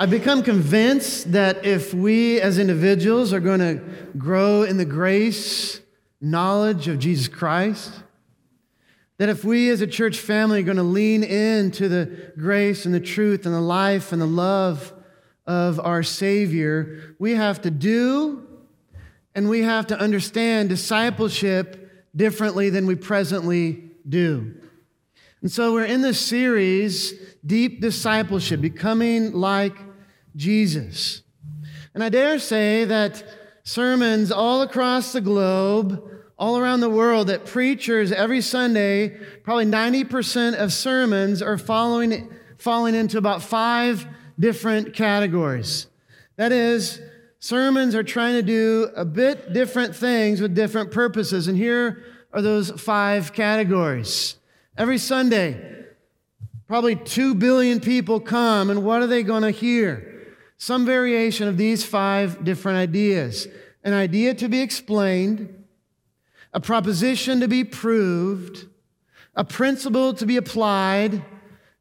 I've become convinced that if we as individuals are going to grow in the grace, knowledge of Jesus Christ, that if we as a church family are going to lean into the grace and the truth and the life and the love of our Savior, we have to do and we have to understand discipleship differently than we presently do. And so we're in this series, Deep Discipleship, becoming like Jesus. And I dare say that sermons all across the globe, all around the world, that preachers every Sunday, probably 90% of sermons are following, falling into about five different categories. That is, sermons are trying to do a bit different things with different purposes. And here are those five categories. Every Sunday, probably 2 billion people come, and what are they going to hear? Some variation of these five different ideas an idea to be explained, a proposition to be proved, a principle to be applied,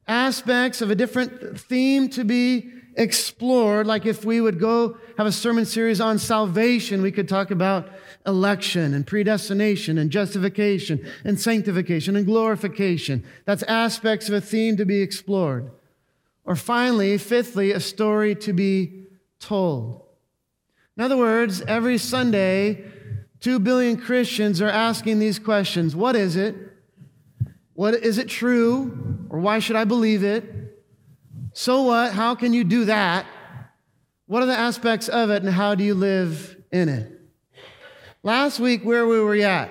aspects of a different theme to be explored. Like if we would go have a sermon series on salvation, we could talk about election and predestination and justification and sanctification and glorification. That's aspects of a theme to be explored. Or finally, fifthly, a story to be told. In other words, every Sunday, two billion Christians are asking these questions What is it? What is it true? Or why should I believe it? So what? How can you do that? What are the aspects of it and how do you live in it? Last week, where we were at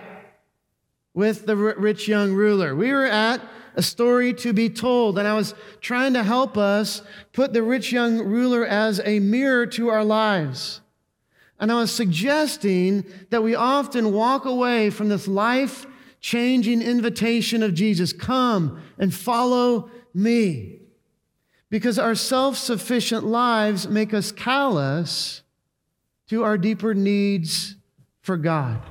with the rich young ruler, we were at a story to be told. And I was trying to help us put the rich young ruler as a mirror to our lives. And I was suggesting that we often walk away from this life changing invitation of Jesus come and follow me. Because our self sufficient lives make us callous to our deeper needs for God.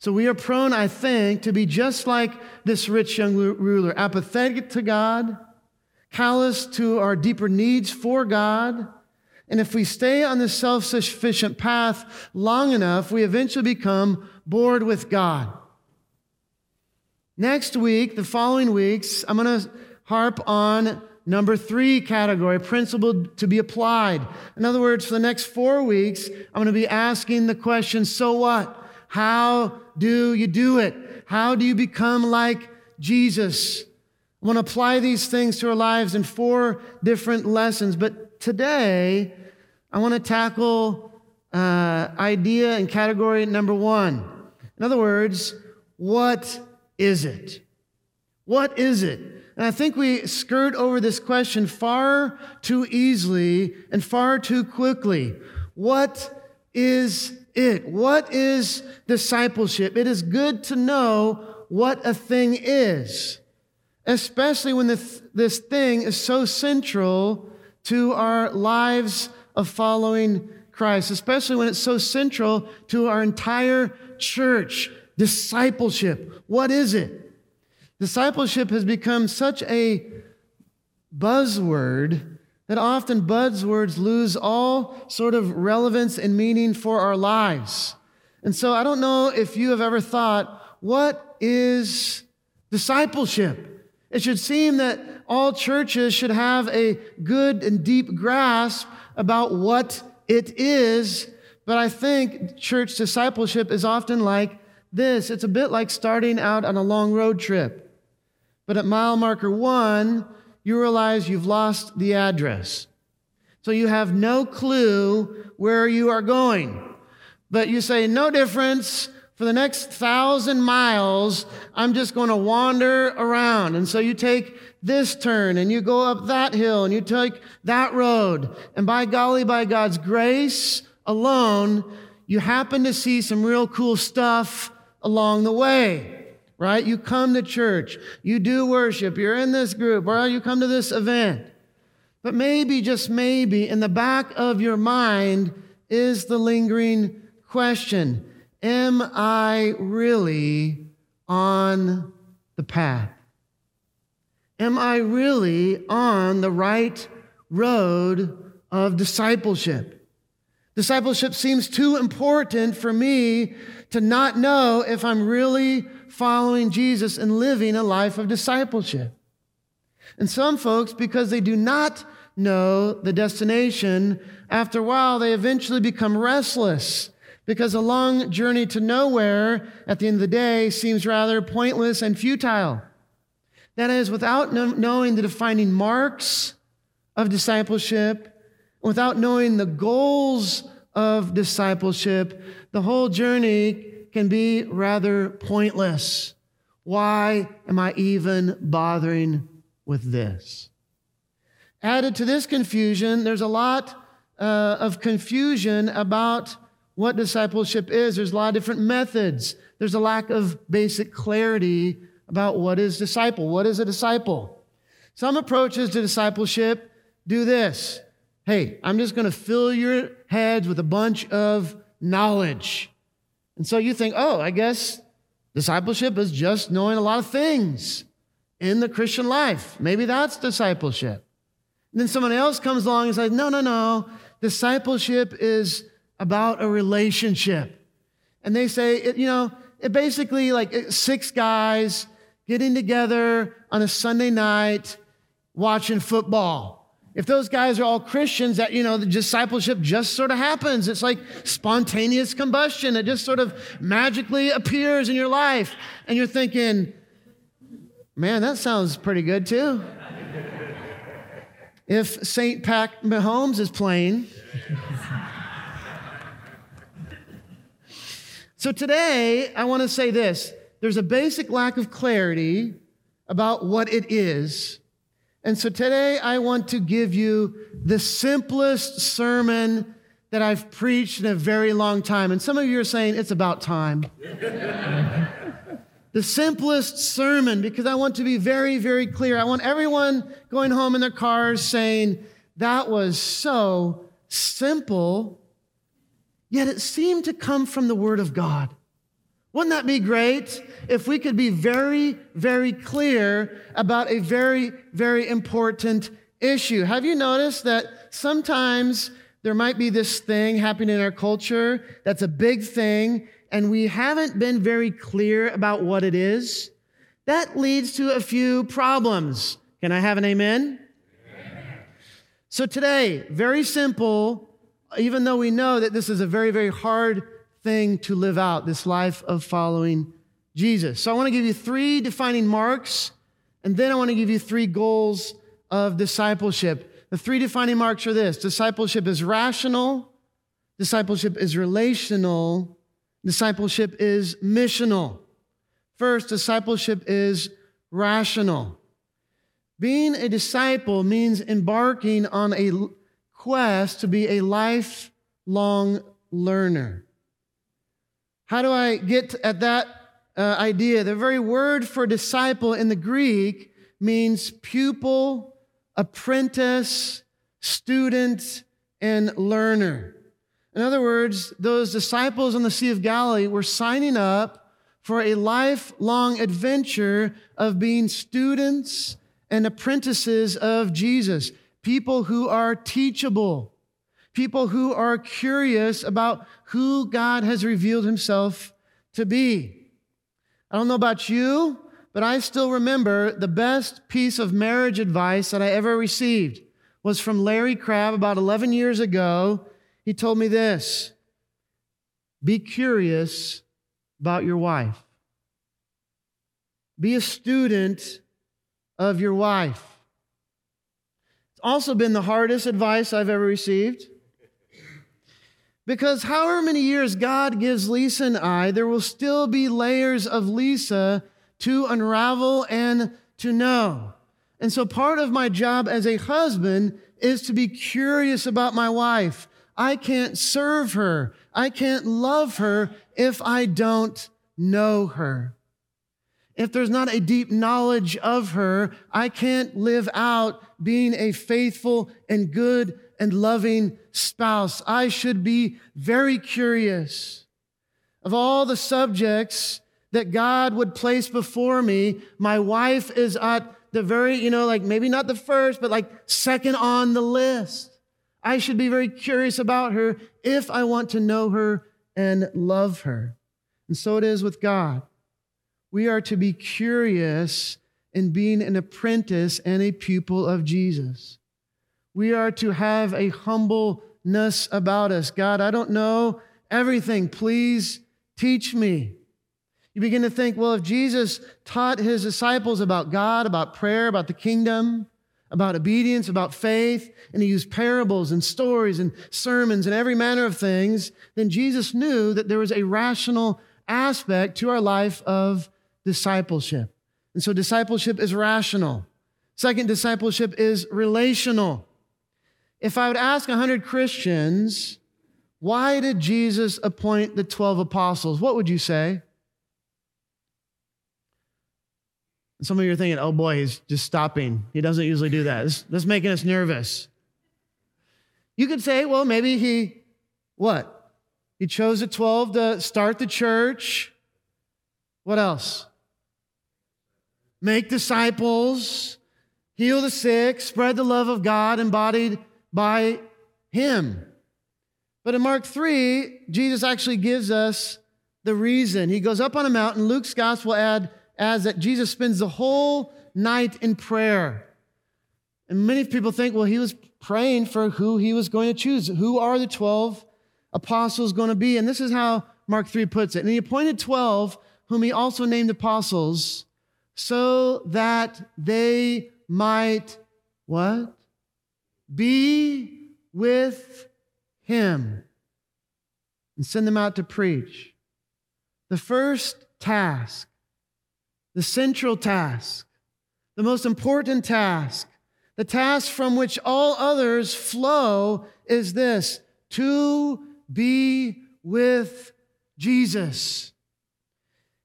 So we are prone, I think, to be just like this rich young ruler, apathetic to God, callous to our deeper needs for God. And if we stay on this self sufficient path long enough, we eventually become bored with God. Next week, the following weeks, I'm going to harp on number three category, principle to be applied. In other words, for the next four weeks, I'm going to be asking the question so what? How do you do it? How do you become like Jesus? I want to apply these things to our lives in four different lessons, but today I want to tackle uh, idea and category number one. In other words, what is it? What is it? And I think we skirt over this question far too easily and far too quickly. What is it? What is discipleship? It is good to know what a thing is, especially when this, this thing is so central to our lives of following Christ, especially when it's so central to our entire church. Discipleship. What is it? Discipleship has become such a buzzword that often buzzwords lose all sort of relevance and meaning for our lives. And so I don't know if you have ever thought, what is discipleship? It should seem that all churches should have a good and deep grasp about what it is. But I think church discipleship is often like this it's a bit like starting out on a long road trip. But at mile marker one, you realize you've lost the address. So you have no clue where you are going. But you say, no difference. For the next thousand miles, I'm just going to wander around. And so you take this turn and you go up that hill and you take that road. And by golly, by God's grace alone, you happen to see some real cool stuff along the way right? You come to church, you do worship, you're in this group, or you come to this event. But maybe, just maybe, in the back of your mind is the lingering question Am I really on the path? Am I really on the right road of discipleship. Discipleship seems too important for me to not know if I'm really following Jesus and living a life of discipleship. And some folks, because they do not know the destination, after a while they eventually become restless because a long journey to nowhere at the end of the day seems rather pointless and futile. That is, without knowing the defining marks of discipleship, without knowing the goals of discipleship, the whole journey can be rather pointless. Why am I even bothering with this? Added to this confusion, there's a lot uh, of confusion about what discipleship is. There's a lot of different methods. There's a lack of basic clarity about what is disciple. What is a disciple? Some approaches to discipleship do this. Hey, I'm just going to fill your heads with a bunch of knowledge. And so you think, oh, I guess discipleship is just knowing a lot of things in the Christian life. Maybe that's discipleship. And then someone else comes along and says, no, no, no. Discipleship is about a relationship. And they say, it, you know, it basically like six guys getting together on a Sunday night watching football. If those guys are all Christians, that, you know, the discipleship just sort of happens. It's like spontaneous combustion. It just sort of magically appears in your life. And you're thinking, man, that sounds pretty good too. if St. Pat Mahomes is playing, So today, I want to say this there's a basic lack of clarity about what it is. And so today, I want to give you the simplest sermon that I've preached in a very long time. And some of you are saying, it's about time. the simplest sermon, because I want to be very, very clear. I want everyone going home in their cars saying, that was so simple yet it seemed to come from the Word of God. Wouldn't that be great if we could be very, very clear about a very, very important issue? Have you noticed that sometimes there might be this thing happening in our culture that's a big thing, and we haven't been very clear about what it is? That leads to a few problems. Can I have an amen? amen. So today, very simple, even though we know that this is a very, very hard thing to live out, this life of following Jesus. So I want to give you three defining marks, and then I want to give you three goals of discipleship. The three defining marks are this discipleship is rational, discipleship is relational, discipleship is missional. First, discipleship is rational. Being a disciple means embarking on a quest to be a lifelong learner. How do I get at that uh, idea? The very word for disciple in the Greek means pupil, apprentice, student, and learner. In other words, those disciples on the Sea of Galilee were signing up for a lifelong adventure of being students and apprentices of Jesus people who are teachable, people who are curious about who God has revealed himself to be. I don't know about you, but I still remember the best piece of marriage advice that I ever received was from Larry Crabb about 11 years ago. He told me this Be curious about your wife, be a student of your wife. It's also been the hardest advice I've ever received. Because however many years God gives Lisa and I, there will still be layers of Lisa to unravel and to know. And so part of my job as a husband is to be curious about my wife. I can't serve her. I can't love her if I don't know her. If there's not a deep knowledge of her, I can't live out being a faithful and good and loving spouse. I should be very curious of all the subjects that God would place before me. My wife is at the very, you know, like maybe not the first, but like second on the list. I should be very curious about her if I want to know her and love her. And so it is with God. We are to be curious in being an apprentice and a pupil of Jesus. We are to have a humbleness about us. God, I don't know everything. Please teach me. You begin to think, well, if Jesus taught his disciples about God, about prayer, about the kingdom, about obedience, about faith, and he used parables and stories and sermons and every manner of things, then Jesus knew that there was a rational aspect to our life of discipleship. And so discipleship is rational. Second, discipleship is relational. If I would ask 100 Christians, why did Jesus appoint the 12 apostles? What would you say? Some of you are thinking, oh boy, he's just stopping. He doesn't usually do that. This, this is making us nervous. You could say, well, maybe he, what? He chose the 12 to start the church. What else? Make disciples, heal the sick, spread the love of God embodied by him. But in Mark 3, Jesus actually gives us the reason. He goes up on a mountain. Luke's gospel add as that Jesus spends the whole night in prayer. And many people think, well, he was praying for who he was going to choose. Who are the 12 apostles going to be? And this is how Mark 3 puts it. And he appointed 12, whom he also named apostles, so that they might what? Be with him and send them out to preach. The first task the central task, the most important task, the task from which all others flow is this to be with Jesus.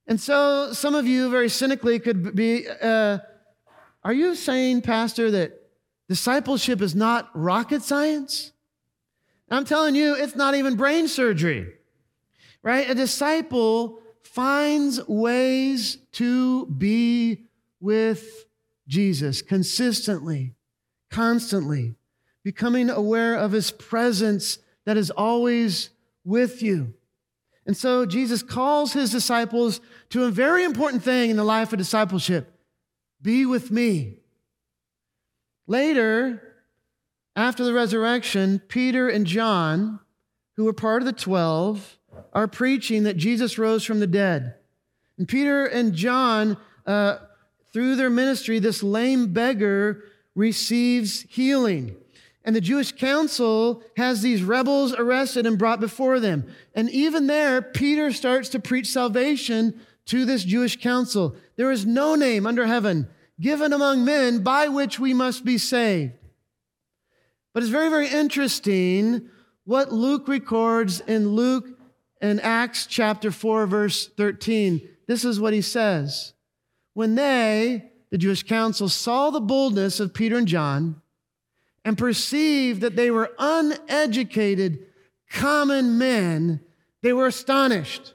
And so some of you very cynically could be uh, Are you saying, Pastor, that discipleship is not rocket science? I'm telling you, it's not even brain surgery, right? A disciple finds ways to be with Jesus consistently, constantly, becoming aware of his presence that is always with you. And so Jesus calls his disciples to a very important thing in the life of discipleship be with me. Later, after the resurrection, Peter and John, who were part of the 12, are preaching that Jesus rose from the dead. And Peter and John, uh, through their ministry, this lame beggar receives healing. And the Jewish council has these rebels arrested and brought before them. And even there, Peter starts to preach salvation to this Jewish council. There is no name under heaven given among men by which we must be saved. But it's very, very interesting what Luke records in Luke and Acts chapter 4, verse 13, this is what he says. When they, the Jewish council, saw the boldness of Peter and John and perceived that they were uneducated, common men, they were astonished.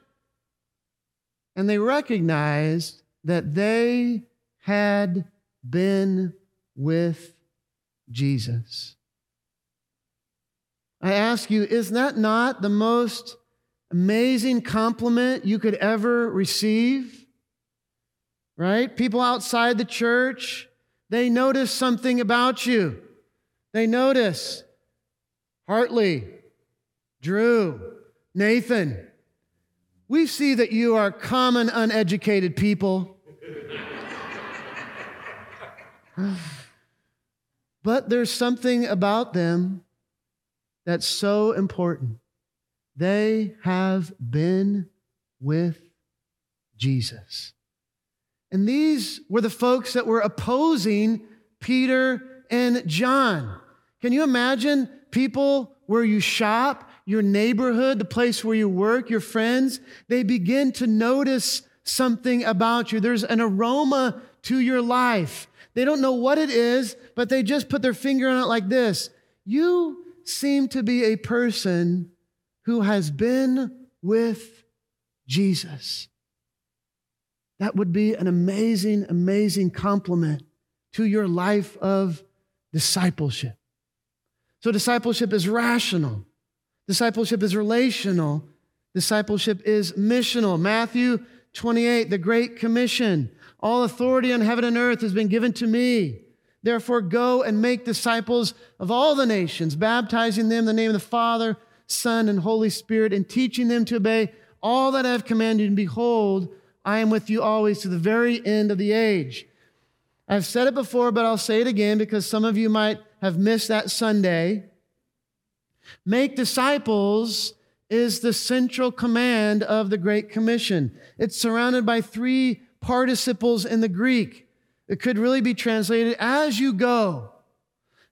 And they recognized that they had been with Jesus. I ask you, is that not the most amazing compliment you could ever receive. Right? People outside the church, they notice something about you. They notice Hartley, Drew, Nathan. We see that you are common, uneducated people. but there's something about them that's so important. They have been with Jesus. And these were the folks that were opposing Peter and John. Can you imagine people where you shop, your neighborhood, the place where you work, your friends? They begin to notice something about you. There's an aroma to your life. They don't know what it is, but they just put their finger on it like this. You seem to be a person who has been with Jesus. That would be an amazing, amazing compliment to your life of discipleship. So discipleship is rational, discipleship is relational, discipleship is missional. Matthew 28, the Great Commission. All authority on heaven and earth has been given to me. Therefore, go and make disciples of all the nations, baptizing them in the name of the Father, Son, and Holy Spirit, and teaching them to obey all that I have commanded. And behold, I am with you always to the very end of the age. I've said it before, but I'll say it again because some of you might have missed that Sunday. Make disciples is the central command of the Great Commission. It's surrounded by three participles in the Greek. It could really be translated as you go,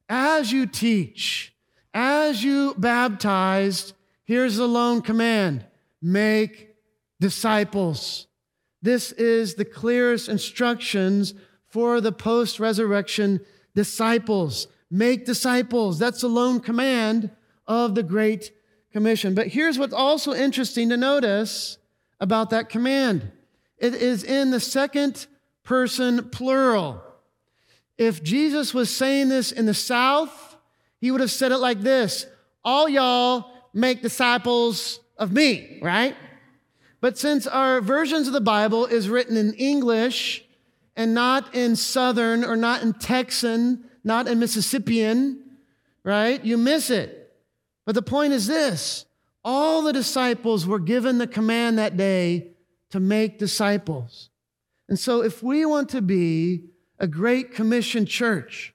as you teach, as you baptized. Here's the lone command make disciples. This is the clearest instructions for the post resurrection disciples. Make disciples. That's the lone command of the Great Commission. But here's what's also interesting to notice about that command it is in the second person plural. If Jesus was saying this in the South, he would have said it like this All y'all make disciples of me, right? But since our versions of the Bible is written in English and not in Southern or not in Texan, not in Mississippian, right? You miss it. But the point is this all the disciples were given the command that day to make disciples. And so, if we want to be a Great Commission church,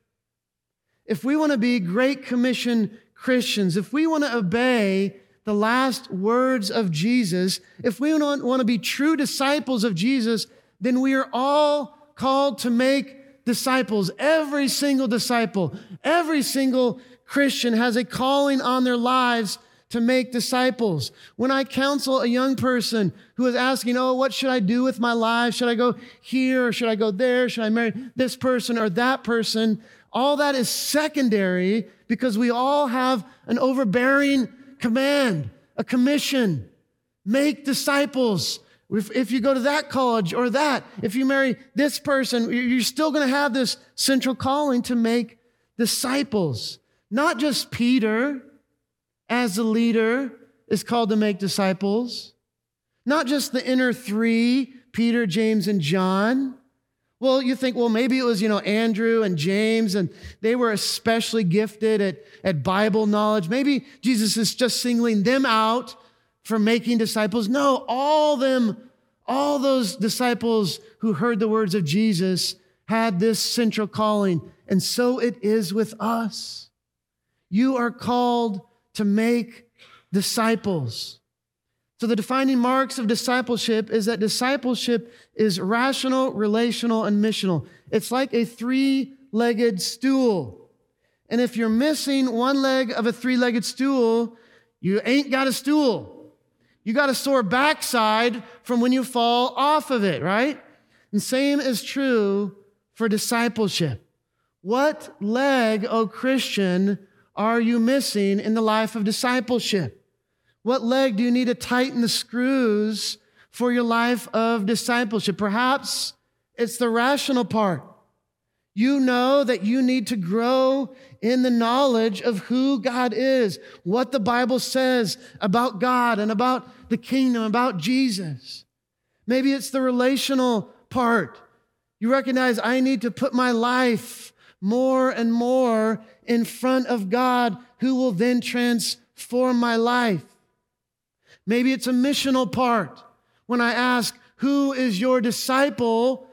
if we want to be Great Commission Christians, if we want to obey the last words of Jesus, if we want to be true disciples of Jesus, then we are all called to make disciples. Every single disciple, every single Christian has a calling on their lives to make disciples. When I counsel a young person who is asking, Oh, what should I do with my life? Should I go here or should I go there? Should I marry this person or that person? All that is secondary because we all have an overbearing command, a commission. Make disciples. If, if you go to that college or that, if you marry this person, you're still going to have this central calling to make disciples. Not just Peter, as a leader is called to make disciples. Not just the inner three, Peter, James, and John. Well, you think, well, maybe it was, you know, Andrew and James, and they were especially gifted at, at Bible knowledge. Maybe Jesus is just singling them out for making disciples. No, all them, all those disciples who heard the words of Jesus had this central calling. And so it is with us. You are called to make disciples. So, the defining marks of discipleship is that discipleship is rational, relational, and missional. It's like a three legged stool. And if you're missing one leg of a three legged stool, you ain't got a stool. You got a sore backside from when you fall off of it, right? And same is true for discipleship. What leg, O Christian, are you missing in the life of discipleship? What leg do you need to tighten the screws for your life of discipleship? Perhaps it's the rational part. You know that you need to grow in the knowledge of who God is, what the Bible says about God and about the kingdom, about Jesus. Maybe it's the relational part. You recognize I need to put my life more and more in front of God who will then transform my life. Maybe it's a missional part. When I ask, Who is your disciple?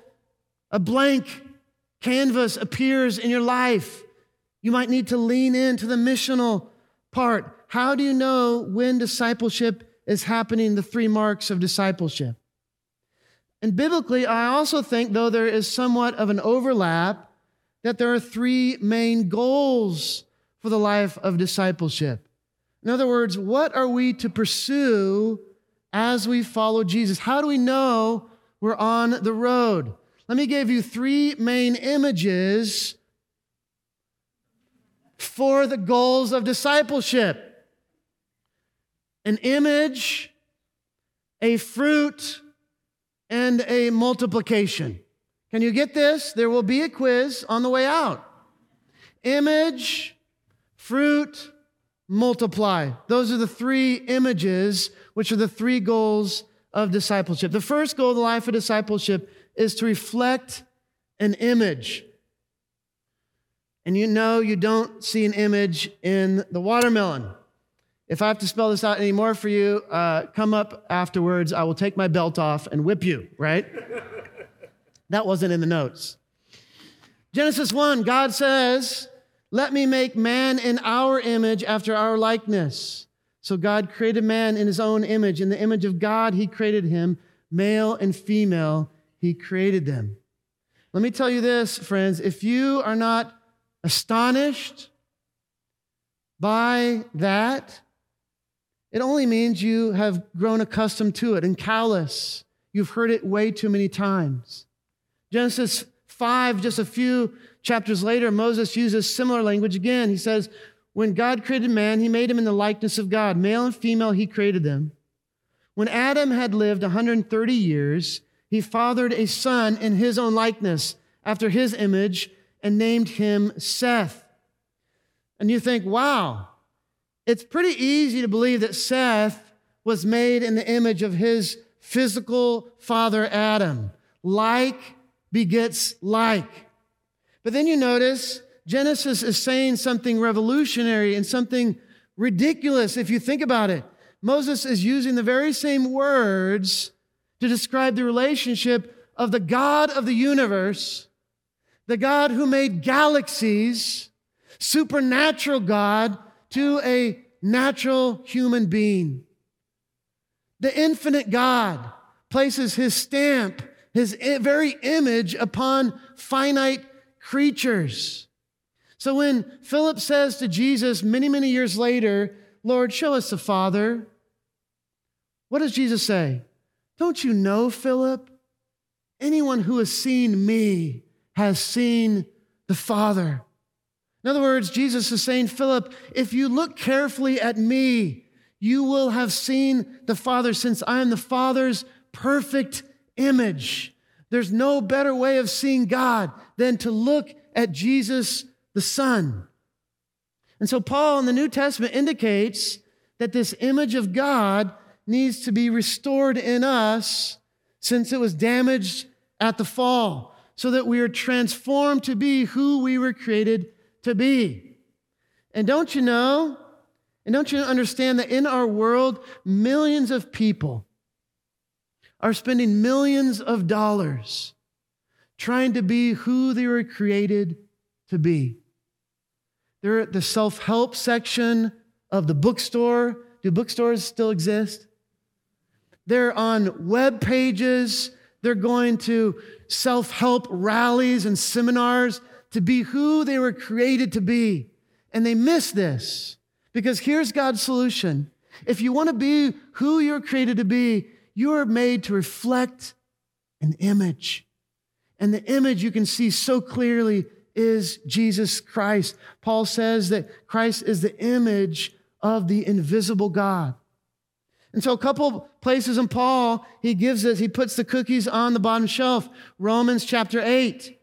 a blank canvas appears in your life. You might need to lean into the missional part. How do you know when discipleship is happening? The three marks of discipleship. And biblically, I also think, though there is somewhat of an overlap, that there are three main goals for the life of discipleship. In other words, what are we to pursue as we follow Jesus? How do we know we're on the road? Let me give you three main images for the goals of discipleship an image, a fruit, and a multiplication. Can you get this? There will be a quiz on the way out. Image, fruit, multiply. Those are the three images, which are the three goals of discipleship. The first goal of the life of discipleship is to reflect an image. And you know you don't see an image in the watermelon. If I have to spell this out anymore for you, uh, come up afterwards. I will take my belt off and whip you, right? that wasn't in the notes. Genesis 1, God says, Let me make man in our image after our likeness. So God created man in his own image. In the image of God, he created him. Male and female, he created them. Let me tell you this, friends if you are not astonished by that, it only means you have grown accustomed to it and callous. You've heard it way too many times. Genesis 5, just a few chapters later, Moses uses similar language again. He says, When God created man, he made him in the likeness of God. Male and female, he created them. When Adam had lived 130 years, he fathered a son in his own likeness, after his image, and named him Seth. And you think, wow, it's pretty easy to believe that Seth was made in the image of his physical father Adam. Like begets like. But then you notice Genesis is saying something revolutionary and something ridiculous if you think about it. Moses is using the very same words to describe the relationship of the God of the universe, the God who made galaxies, supernatural God, to a natural human being. The infinite God places his stamp, his very image upon finite creatures. So when Philip says to Jesus many, many years later, Lord, show us the Father, what does Jesus say? Don't you know, Philip? Anyone who has seen me has seen the Father. In other words, Jesus is saying, Philip, if you look carefully at me, you will have seen the Father since I am the Father's perfect image. There's no better way of seeing God than to look at Jesus the Son. And so, Paul in the New Testament indicates that this image of God needs to be restored in us since it was damaged at the fall, so that we are transformed to be who we were created to be. And don't you know, and don't you understand that in our world, millions of people are spending millions of dollars trying to be who they were created to be? They're at the self help section of the bookstore. Do bookstores still exist? They're on web pages. They're going to self help rallies and seminars to be who they were created to be. And they miss this because here's God's solution. If you want to be who you're created to be, you're made to reflect an image. And the image you can see so clearly is Jesus Christ. Paul says that Christ is the image of the invisible God. And so, a couple places in Paul, he gives us, he puts the cookies on the bottom shelf. Romans chapter 8.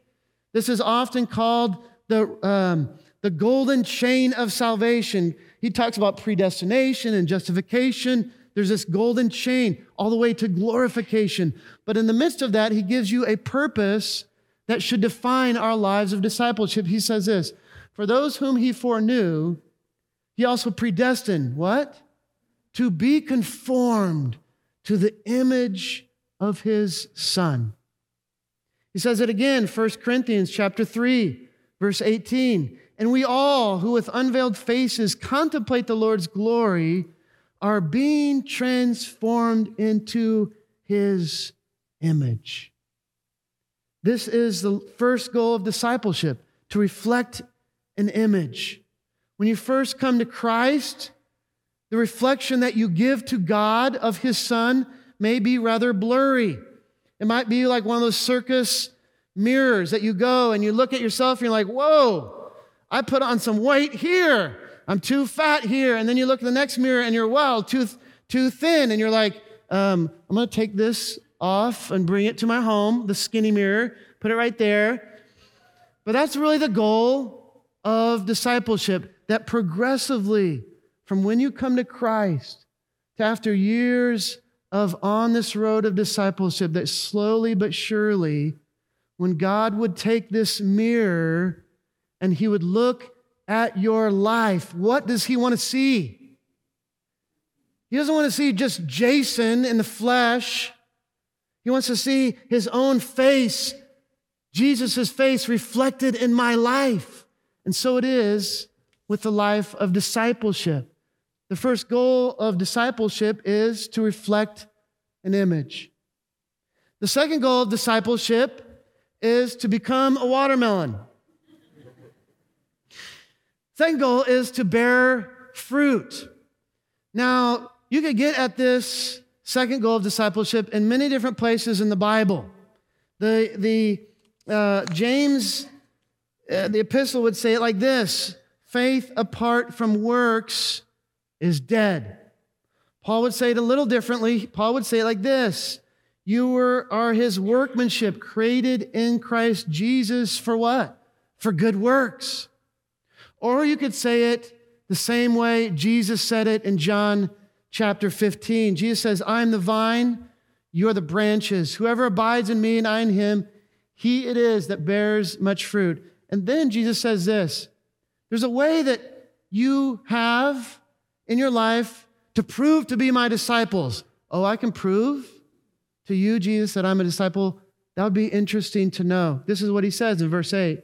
This is often called the, um, the golden chain of salvation. He talks about predestination and justification. There's this golden chain all the way to glorification. But in the midst of that, he gives you a purpose that should define our lives of discipleship. He says this For those whom he foreknew, he also predestined what? to be conformed to the image of his son. He says it again, 1 Corinthians chapter 3, verse 18. And we all who with unveiled faces contemplate the Lord's glory are being transformed into his image. This is the first goal of discipleship to reflect an image. When you first come to Christ, the reflection that you give to God of His Son may be rather blurry. It might be like one of those circus mirrors that you go and you look at yourself and you're like, whoa, I put on some weight here. I'm too fat here. And then you look at the next mirror and you're, wow, too, too thin. And you're like, um, I'm going to take this off and bring it to my home, the skinny mirror, put it right there. But that's really the goal of discipleship that progressively, from when you come to Christ to after years of on this road of discipleship, that slowly but surely, when God would take this mirror and he would look at your life, what does he want to see? He doesn't want to see just Jason in the flesh. He wants to see his own face, Jesus' face reflected in my life. And so it is with the life of discipleship. The first goal of discipleship is to reflect an image. The second goal of discipleship is to become a watermelon. Second goal is to bear fruit. Now, you could get at this second goal of discipleship in many different places in the Bible. The, the uh, James, uh, the epistle would say it like this faith apart from works is dead. Paul would say it a little differently. Paul would say it like this You were, are his workmanship created in Christ Jesus for what? For good works. Or you could say it the same way Jesus said it in John chapter 15. Jesus says, I'm the vine, you are the branches. Whoever abides in me and I in him, he it is that bears much fruit. And then Jesus says this there's a way that you have in your life to prove to be my disciples. Oh, I can prove to you, Jesus, that I'm a disciple. That would be interesting to know. This is what he says in verse 8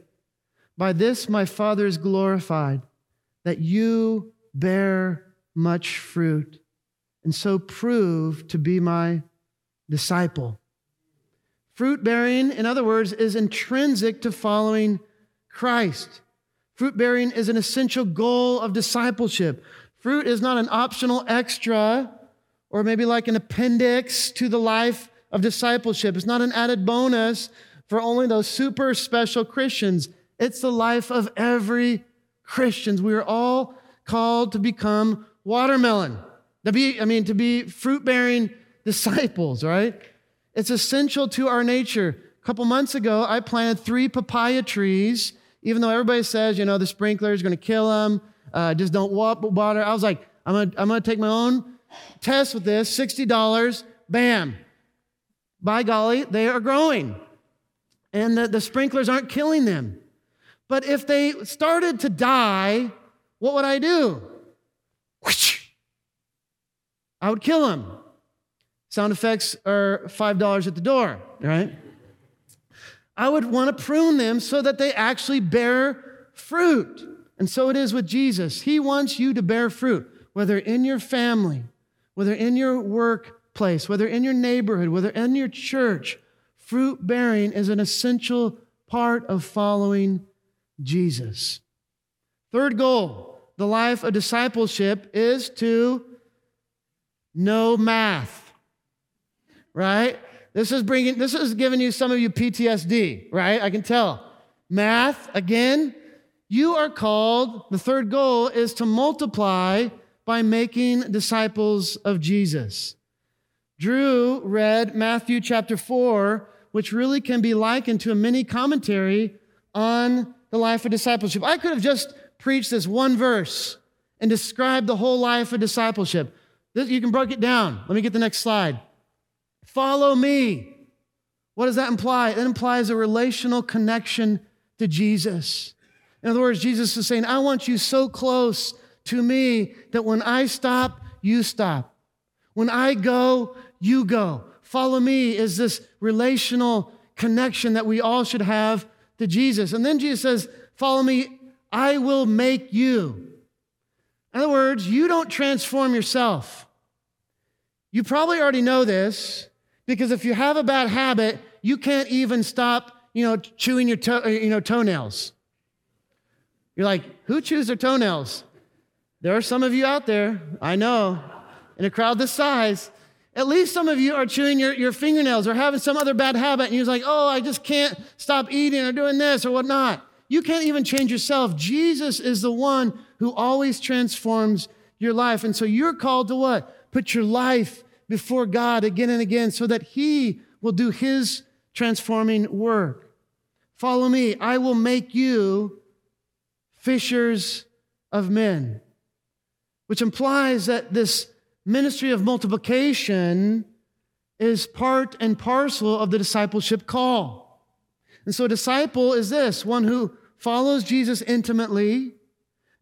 By this my Father is glorified, that you bear much fruit and so prove to be my disciple. Fruit bearing, in other words, is intrinsic to following Christ. Fruit bearing is an essential goal of discipleship. Fruit is not an optional extra or maybe like an appendix to the life of discipleship. It's not an added bonus for only those super special Christians. It's the life of every Christian. We are all called to become watermelon. To be, I mean, to be fruit bearing disciples, right? It's essential to our nature. A couple months ago, I planted three papaya trees, even though everybody says, you know, the sprinkler is going to kill them, uh, just don't water. I was like, I'm going to I'm to take my own test with this $60, bam. By golly, they are growing. And the, the sprinklers aren't killing them. But if they started to die, what would I do? I would kill them. Sound effects are $5 at the door, right? I would want to prune them so that they actually bear fruit. And so it is with Jesus. He wants you to bear fruit, whether in your family, whether in your workplace, whether in your neighborhood, whether in your church. Fruit bearing is an essential part of following Jesus. Third goal, the life of discipleship is to know math, right? This is bringing, this is giving you some of you PTSD, right? I can tell. Math, again, you are called, the third goal is to multiply by making disciples of Jesus. Drew read Matthew chapter 4, which really can be likened to a mini commentary on the life of discipleship. I could have just preached this one verse and described the whole life of discipleship. You can break it down. Let me get the next slide. Follow me. What does that imply? It implies a relational connection to Jesus. In other words, Jesus is saying, I want you so close to me that when I stop, you stop. When I go, you go. Follow me is this relational connection that we all should have to Jesus. And then Jesus says, Follow me, I will make you. In other words, you don't transform yourself. You probably already know this because if you have a bad habit, you can't even stop, you know, chewing your to- you know, toenails. You're like, who chews their toenails? There are some of you out there, I know, in a crowd this size. At least some of you are chewing your, your fingernails or having some other bad habit, and you're like, oh, I just can't stop eating or doing this or whatnot. You can't even change yourself. Jesus is the one who always transforms your life. And so you're called to what? Put your life before God again and again so that He will do His transforming work. Follow me. I will make you fishers of men, which implies that this ministry of multiplication is part and parcel of the discipleship call. And so, a disciple is this one who follows Jesus intimately,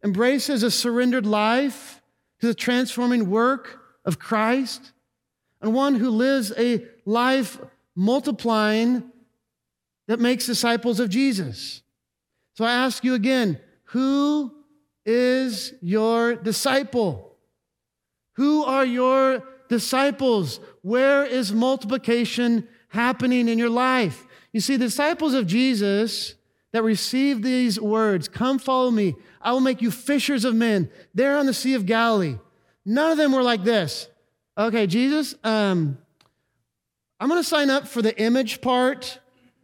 embraces a surrendered life to the transforming work of Christ, and one who lives a life multiplying that makes disciples of Jesus. So I ask you again who is your disciple? Who are your disciples? Where is multiplication happening in your life? You see, the disciples of Jesus that received these words, Come follow me, I will make you fishers of men, there on the Sea of Galilee. None of them were like this. Okay, Jesus, um, I'm going to sign up for the image part,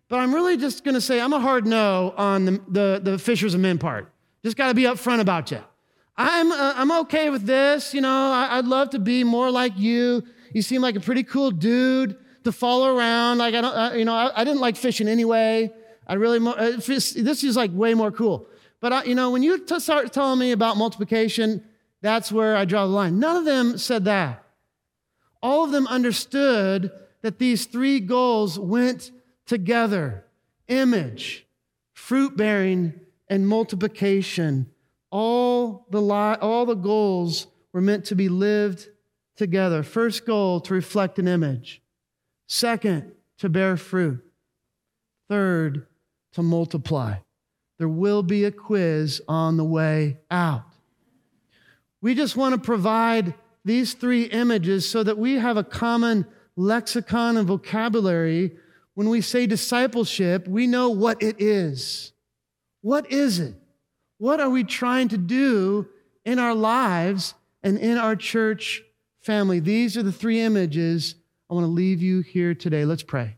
but I'm really just going to say I'm a hard no on the, the, the fishers of men part. Just got to be upfront about you. I'm, uh, I'm okay with this. You know, I, would love to be more like you. You seem like a pretty cool dude to follow around. Like, I don't, uh, you know, I, I, didn't like fishing anyway. I really, uh, this is like way more cool. But, I, you know, when you t- start telling me about multiplication, that's where I draw the line. None of them said that. All of them understood that these three goals went together image, fruit bearing, and multiplication. All the, li- all the goals were meant to be lived together. First goal, to reflect an image. Second, to bear fruit. Third, to multiply. There will be a quiz on the way out. We just want to provide these three images so that we have a common lexicon and vocabulary. When we say discipleship, we know what it is. What is it? What are we trying to do in our lives and in our church family? These are the three images I want to leave you here today. Let's pray.